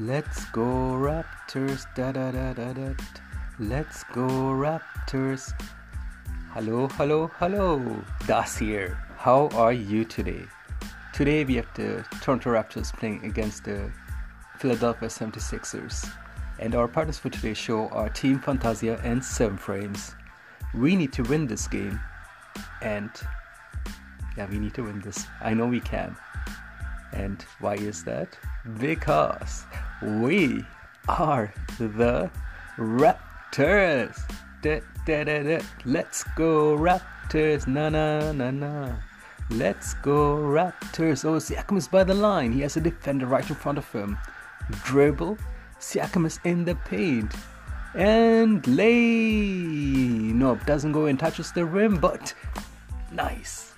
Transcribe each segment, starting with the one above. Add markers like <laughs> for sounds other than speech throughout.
Let's go Raptors, da da da da da. Let's go Raptors. Hello, hello, hello. Das here. How are you today? Today we have the Toronto Raptors playing against the Philadelphia 76ers. And our partners for today's show are Team Fantasia and 7 Frames. We need to win this game. And yeah, we need to win this. I know we can. And why is that? Because we are the Raptors. Da, da, da. Let's go Raptors. Na na na na. Let's go Raptors. Oh, Siakam is by the line. He has a defender right in front of him. Dribble. Siakam is in the paint. And lay. Nope, doesn't go and touches the rim, but nice.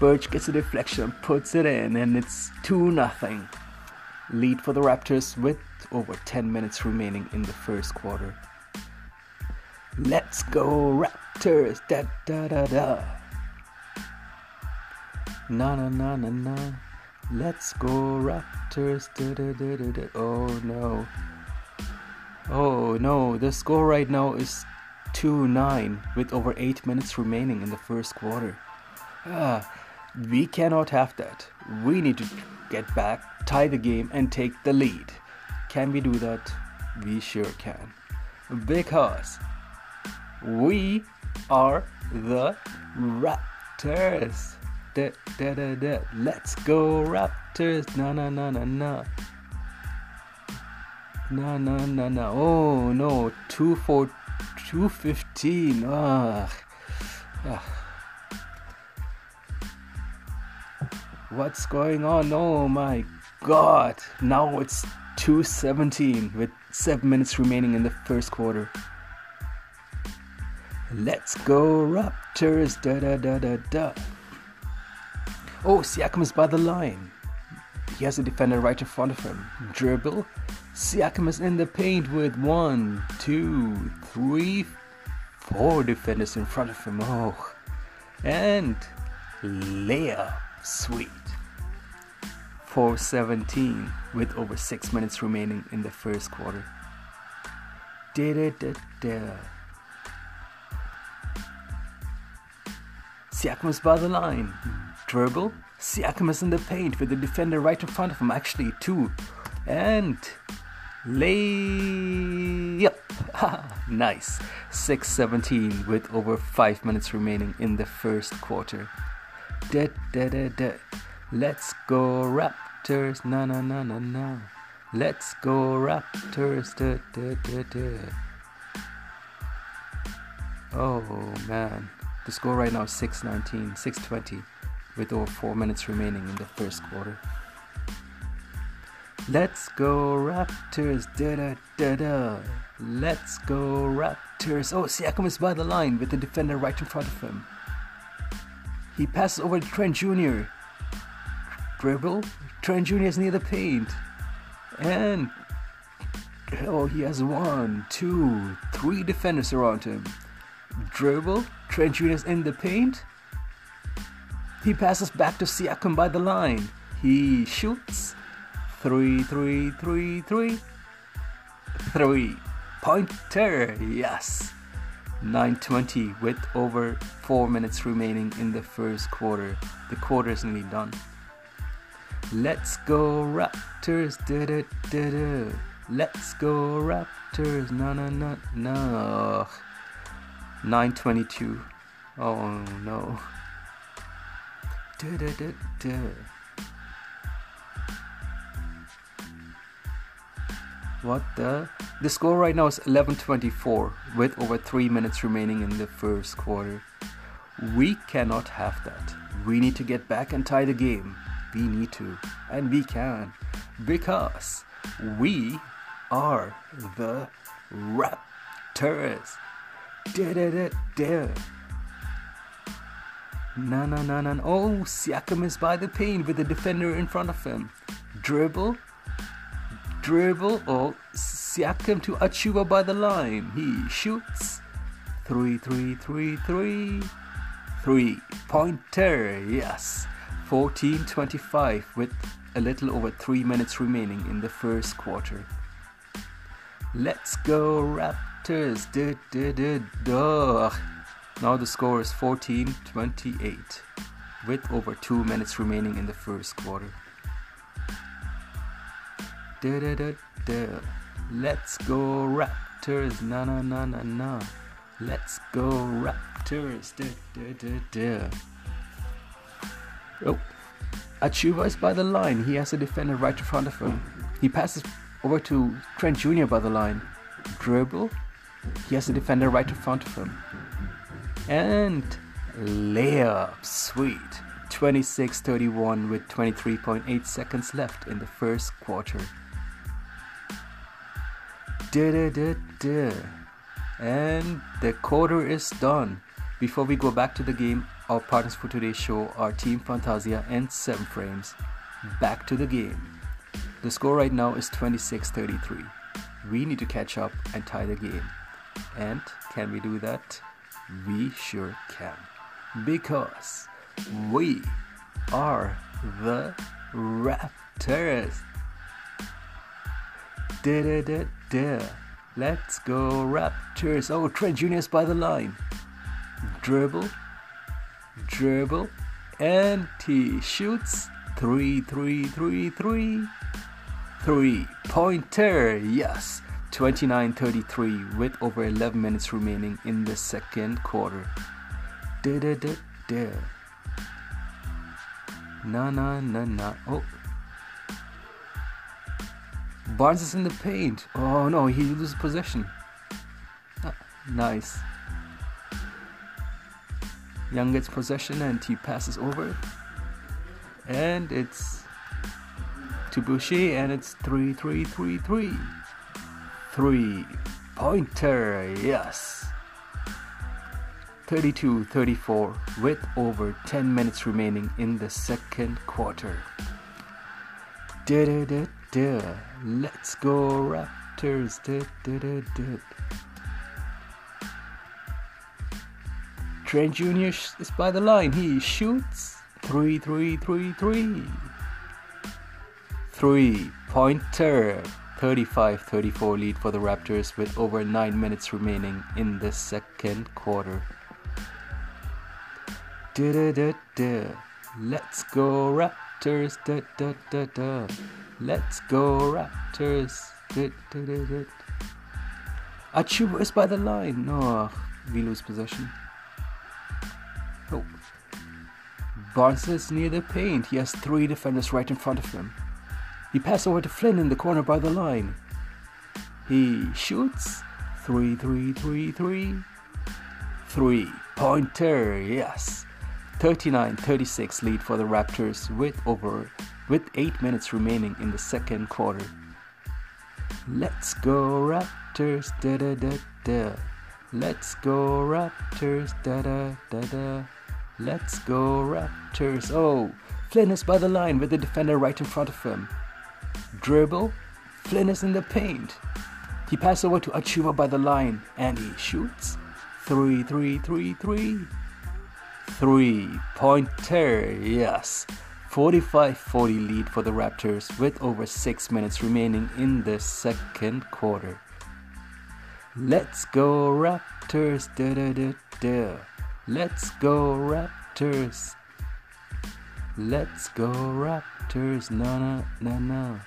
Birch gets a deflection, puts it in, and it's 2 0. Lead for the Raptors with over 10 minutes remaining in the first quarter. Let's go, Raptors! Da da da da! Na na na na na. Let's go, Raptors! Da da da da da. Oh no. Oh no, the score right now is 2 9 with over 8 minutes remaining in the first quarter. Ah, we cannot have that. We need to get back, tie the game, and take the lead. Can we do that? We sure can. Because we are the Raptors. Da, da, da, da. Let's go, Raptors. Na na na na na. Na na na na. Oh no. 2 4 215. Ugh. Ugh. What's going on? Oh my god. Now it's 217 with 7 minutes remaining in the first quarter. Let's go Raptors. Da da da da da. Oh, Siakam is by the line. He has a defender right in front of him. Dribble. Siakam is in the paint with one, two, three, four defenders in front of him. Oh. And layup. Sweet. 417 with over 6 minutes remaining in the first quarter. Da da da da. Siakam is by the line. Dribble. Siakam is in the paint with the defender right in front of him, actually, two. And lay. layup. <laughs> nice. 617 with over 5 minutes remaining in the first quarter. Da, da, da, da. Let's go Raptors, na na na na na. Let's go Raptors, da da da da. Oh man, the score right now is 619, 620, with over 4 minutes remaining in the first quarter. Let's go Raptors, da da da da. Let's go Raptors. Oh, Siakam is by the line with the defender right in front of him. He passes over to Trent Jr. Dribble. Trent Jr. is near the paint. And oh, he has one, two, three defenders around him. Dribble. Trent Jr. is in the paint. He passes back to Siakam by the line. He shoots. Three, three, three, three. Three. Pointer. Yes. 9:20 with over 4 minutes remaining in the first quarter. The quarter is nearly done. Let's go Raptors. Da, da, da, da. Let's go Raptors. No no no no. 9:22. Oh no. Da, da, da, da. What the? The score right now is 11:24 with over 3 minutes remaining in the first quarter. We cannot have that. We need to get back and tie the game. We need to and we can because we are the Raptors. Da da da da. Na na na na. Oh, Siakam is by the paint with the defender in front of him. Dribble dribble or Siakam to Achiuwa by the line. He shoots. Three, three, three, three. Three pointer, yes. 14 25 with a little over 3 minutes remaining in the first quarter. Let's go Raptors! Du, du, du, duh. Now the score is 14 28 with over 2 minutes remaining in the first quarter. Du, du, du, du. Let's go Raptors! Na na na na na. Let's go Raptors! Du, du, du, du. Oh, Achiuwa is by the line. He has a defender right in front of him. He passes over to Trent Jr. by the line. Dribble. He has a defender right in front of him. And layup. Sweet. 26 31 with 23.8 seconds left in the first quarter. And the quarter is done. Before we go back to the game, our partners for today's show are Team Fantasia and 7 Frames. Back to the game. The score right now is 26 33. We need to catch up and tie the game. And can we do that? We sure can. Because we are the Raptors. Da da da da. Let's go Raptors. Oh, Trent is by the line. Dribble dribble, and he shoots three, three, three, three, three pointer. Yes, 29-33 with over 11 minutes remaining in the second quarter. Da da da da. Na na na na. Oh. Barnes is in the paint. Oh no, he loses possession. Ah, nice. Young gets possession and he passes over. And it's Boucher and it's 3 3 3 3. 3 pointer, yes. 32 34 with over 10 minutes remaining in the second quarter. Da, da, da. Let's go Raptors. Da, da, da, da. Trent Jr. is by the line. He shoots. Three, three, three, three. Three pointer. 35 34 lead for the Raptors with over 9 minutes remaining in the second quarter. Let's go Raptors. Da, da, da. Let's go Raptors. Da. Is by the line. No, we lose possession. Oh. Barnes is near the paint. He has three defenders right in front of him. He passes over to Flynn in the corner by the line. He shoots. Three, three, three, three. Three. Pointer, yes. 39-36 lead for the Raptors with over with 8 minutes remaining in the second quarter. Let's go Raptors da da da da. Let's go Raptors da da da da. Let's go Raptors. Oh, Flynn is by the line with the defender right in front of him. Dribble. Flynn is in the paint. He passes over to Achiuwa by the line and he shoots. Three, three, three, three. Three pointer, yes. 45 40 lead for the Raptors with over 6 minutes remaining in the second quarter. Let's go Raptors, da da da da. Let's go Raptors. Let's go Raptors, na na na na.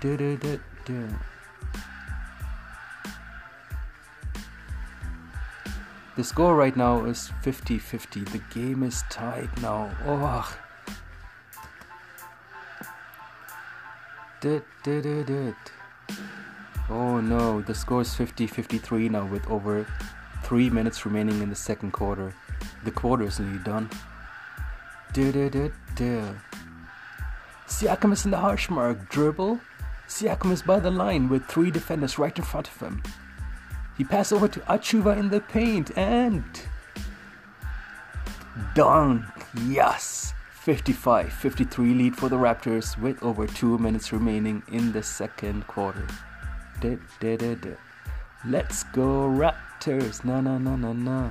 Da da da da. The score right now is 50 50. The game is tied now. Oh. Dit, dit, dit, dit. Oh no, the score is 50 53 now with over 3 minutes remaining in the second quarter. The quarter is nearly done. Dit, dit, dit, dit. Siakam is in the harsh mark. Dribble. Siakam is by the line with three defenders right in front of him. He passed over to Achiuwa in the paint and dunk. Yes. 55 53 lead for the Raptors with over 2 minutes remaining in the second quarter. Let's go Raptors. Na na na na na.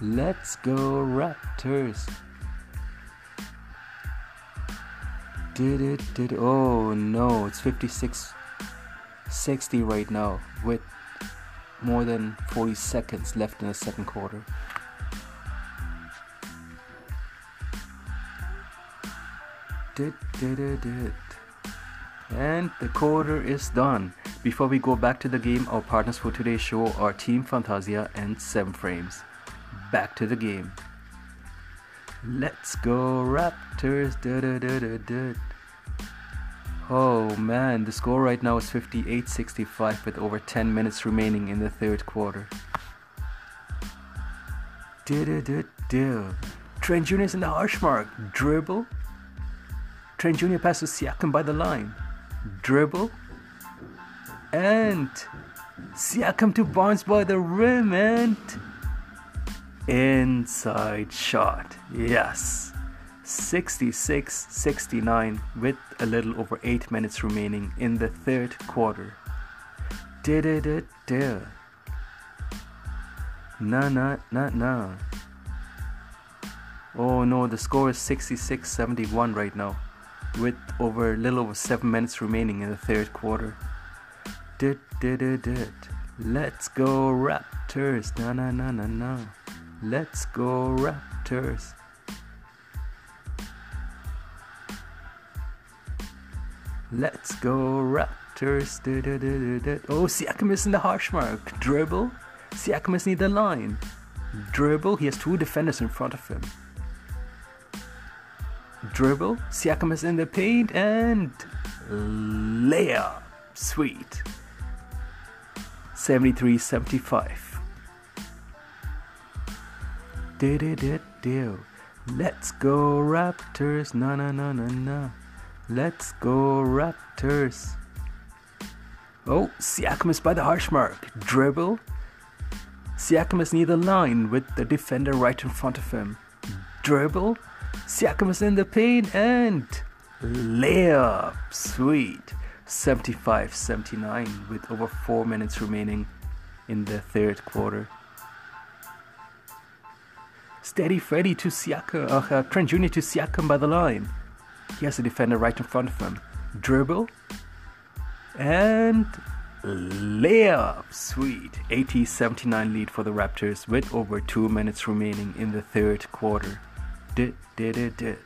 Let's go Raptors. Did it, did it. Oh no, it's 56 60 right now with more than 40 seconds left in the second quarter. Did, did, did. And the quarter is done. Before we go back to the game, our partners for today's show are Team Fantasia and 7 Frames. Back to the game. Let's go Raptors. Oh man, the score right now is 58 65 with over 10 minutes remaining in the third quarter. Trent Jr. is in the harsh mark. Dribble. Trent Jr. passes Siakam by the line. Dribble. And Siakam to Barnes by the rim and inside shot. Yes. 66 69 with a little over 8 minutes remaining in the third quarter. Da-da-da-da. Na na na na. Oh no, the score is 66 71 right now with over a little over 7 minutes remaining in the third quarter. Did did did did. Let's go Raptors. Na na na na na. Let's go Raptors. Let's go Raptors. Da, da, da, oh, Siakam is in the harsh mark. Dribble. Siakam is near the line. Dribble. He has two defenders in front of him. Dribble. Siakam is in the paint and layup. Sweet. 73 75. Let's go Raptors. Na na na na na. Let's go Raptors. Oh, Siakam is by the harsh mark. Dribble. Siakam is near the line with the defender right in front of him. Dribble. Siakam is in the paint and layup. Sweet. 75 79 with over 4 minutes remaining in the third quarter. Steady Freddy to Siakam, uh, Trent Jr. to Siakam by the line. He has a defender right in front of him. Dribble. And layup. Sweet. 80 79 lead for the Raptors with over two minutes remaining in the third quarter. Did, did, did, did.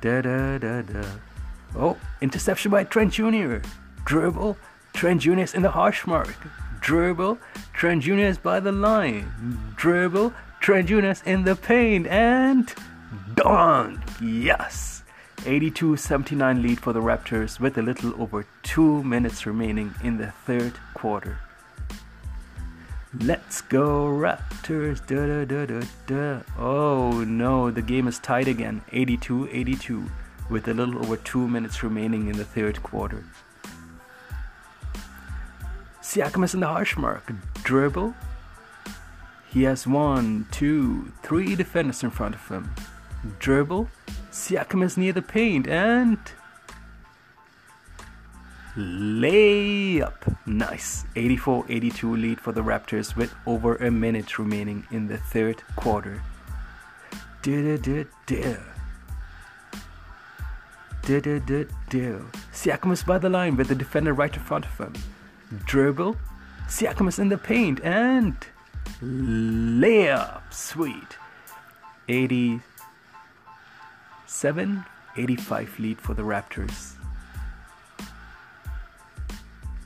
Da da da da. Oh, interception by Trent Jr. Dribble. Trent Jr. is in the harsh mark. Dribble. Trent Jr. is by the line. Dribble. Trent Jr. is in the paint. And dunk! Yes! 82 79 lead for the Raptors with a little over 2 minutes remaining in the third quarter. Let's go Raptors! Da, da, da, da, da. Oh no, the game is tied again 82 82 with a little over 2 minutes remaining in the third quarter. Siakam is in the harsh mark. Dribble. He has one, two, three defenders in front of him dribble. Siakam is near the paint and layup. Nice. 84 82 lead for the Raptors with over a minute remaining in the third quarter. Siakam is by the line with the defender right in front of him. Dribble. Siakam is in the paint and layup. Sweet. 80 7 85 lead for the Raptors.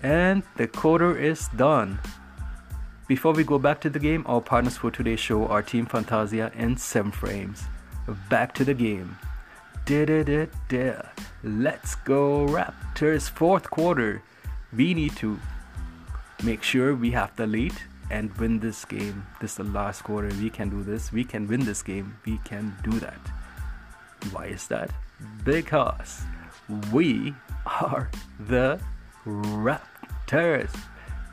And the quarter is done. Before we go back to the game, our partners for today's show are Team Fantasia and 7 Frames. Back to the game. Da-da-da-da. Let's go Raptors fourth quarter. We need to make sure we have the lead and win this game. This is the last quarter. We can do this. We can win this game. We can do that. Why is that? Because we are the Raptors.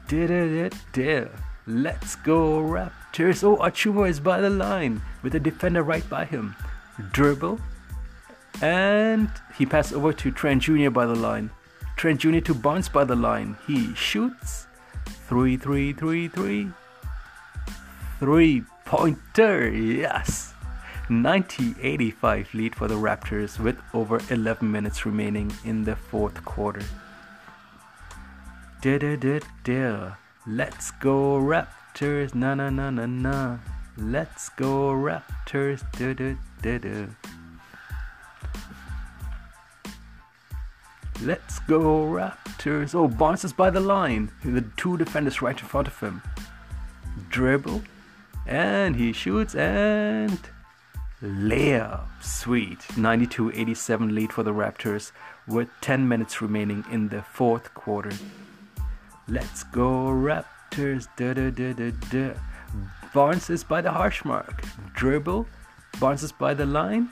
Did it, did Let's go, Raptors. Oh, Achiuwa is by the line with the defender right by him. Dribble. And he passed over to Trent Jr. by the line. Trent Jr. to Barnes by the line. He shoots. Three, three, three, three. Three pointer. Yes. 90-85 lead for the Raptors with over 11 minutes remaining in the fourth quarter. Da da da da. Let's go Raptors. Na na na na na. Let's go Raptors. Da da da da. Let's go Raptors. Oh, Barnes is by the line. The two defenders right in front of him. Dribble. And he shoots and layup. Sweet. 92 87 lead for the Raptors with 10 minutes remaining in the fourth quarter. Let's go Raptors. Da da da da da. Barnes is by the harsh mark. Dribble. Barnes is by the line.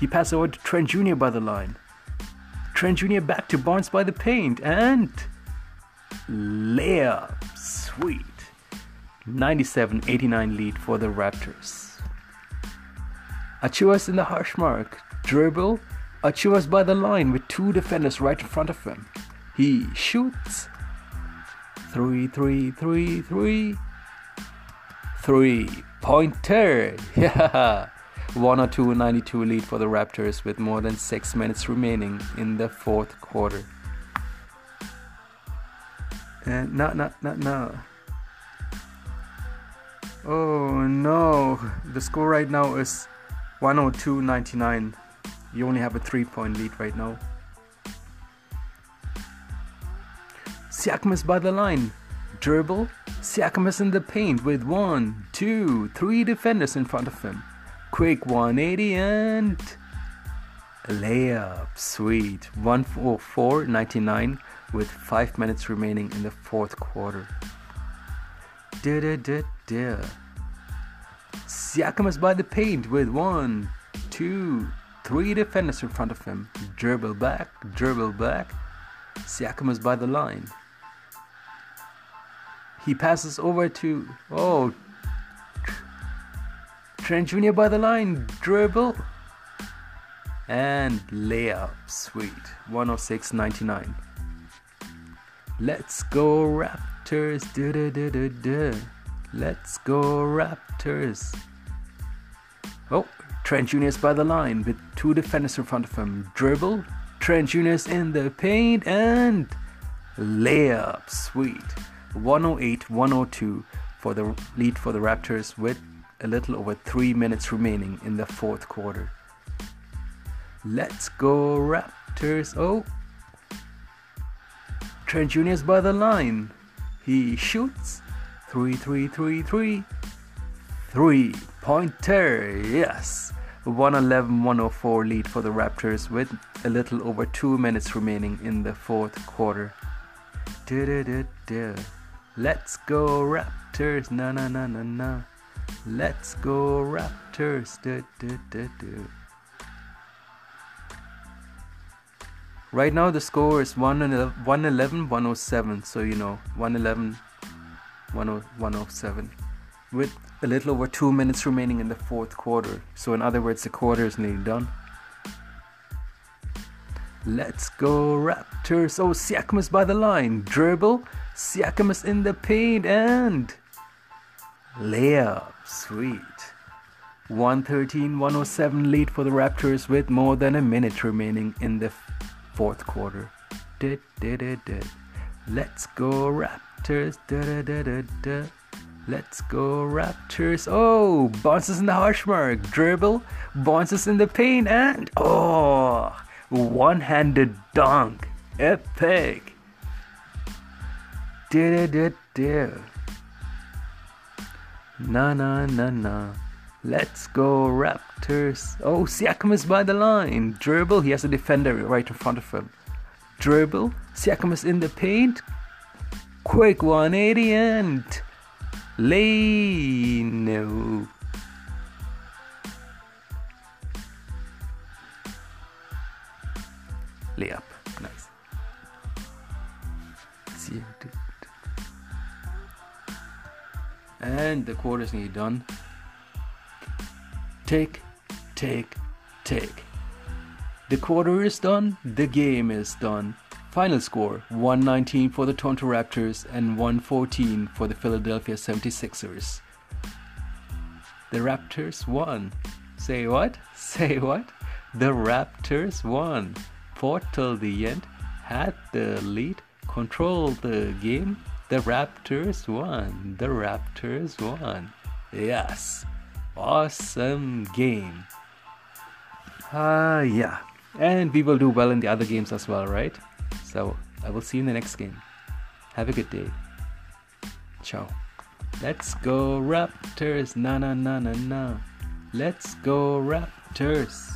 He passes over to Trent Jr. by the line. Trent Jr. back to Barnes by the paint and layup. Sweet. 97 89 lead for the Raptors. Achiuwa's in the harsh mark. Dribble. Achiuwa's by the line with two defenders right in front of him. He shoots. Three, three, three, three. Three. Pointer. <laughs> Yeah. 102 92 lead for the Raptors with more than 6 minutes remaining in the fourth quarter. And no, no, no, no. Oh no, the score right now is 102 99. You only have a 3 point lead right now. Siakam is by the line. Dribble. Siakam is in the paint with one, two, three defenders in front of him. Quick 180 and layup. Sweet. 104.99 with 5 minutes remaining in the fourth quarter. Da da da da. Siakam is by the paint with one, two, three defenders in front of him. Dribble back, dribble back. Siakam is by the line. He passes over to oh Trent Jr. by the line, dribble, and layup. Sweet. 106.99. Let's go Raptors. Da, da, da. Let's go Raptors. Oh, Trent Jr. is by the line with two defenders in front of him. Dribble. Trent Jr. is in the paint and layup. Sweet. 108 102 for the lead for the Raptors with a little over three minutes remaining in the fourth quarter. Let's go Raptors. Oh, Trent Jr.'s by the line. He shoots. Three, three, three, three. Three pointer. Yes. 111 104 lead for the Raptors with a little over two minutes remaining in the fourth quarter. Let's go Raptors. Na na na na na. Let's go Raptors. Du, du, du, right now the score is 111 107 so you know 111 107 with a little over 2 minutes remaining in the fourth quarter so in other words the quarter is nearly done Let's go Raptors. Oh, Siakam is by the line. Dribble. Siakam is in the paint and layup. Sweet. 113 107 lead for the Raptors with more than a minute remaining in the fourth quarter. Did, did, did, did. Let's go Raptors. Da, da, da, da, Let's go Raptors. Oh, Barnes is in the harsh mark. Dribble. Barnes is in the paint. And oh, one handed dunk. Epic. Did, did, did. Na na na na. Let's go Raptors. Oh, Siakam is by the line. Dribble. He has a defender right in front of him. Dribble. Siakam is in the paint. Quick 180 and lay no. Layup. Nice. And the quarter's nearly done. Tick, tick, tick. The quarter is done, the game is done. Final score 119 for the Toronto Raptors and 114 for the Philadelphia 76ers. The Raptors won. Say what? <laughs> Say what? The Raptors won. Fought till the end, had the lead, controlled the game. The Raptors won. The Raptors won. Yes. Awesome game. Ah, uh, yeah. And we will do well in the other games as well, right? So I will see you in the next game. Have a good day. Ciao. Let's go Raptors. Na na na na na. Let's go Raptors.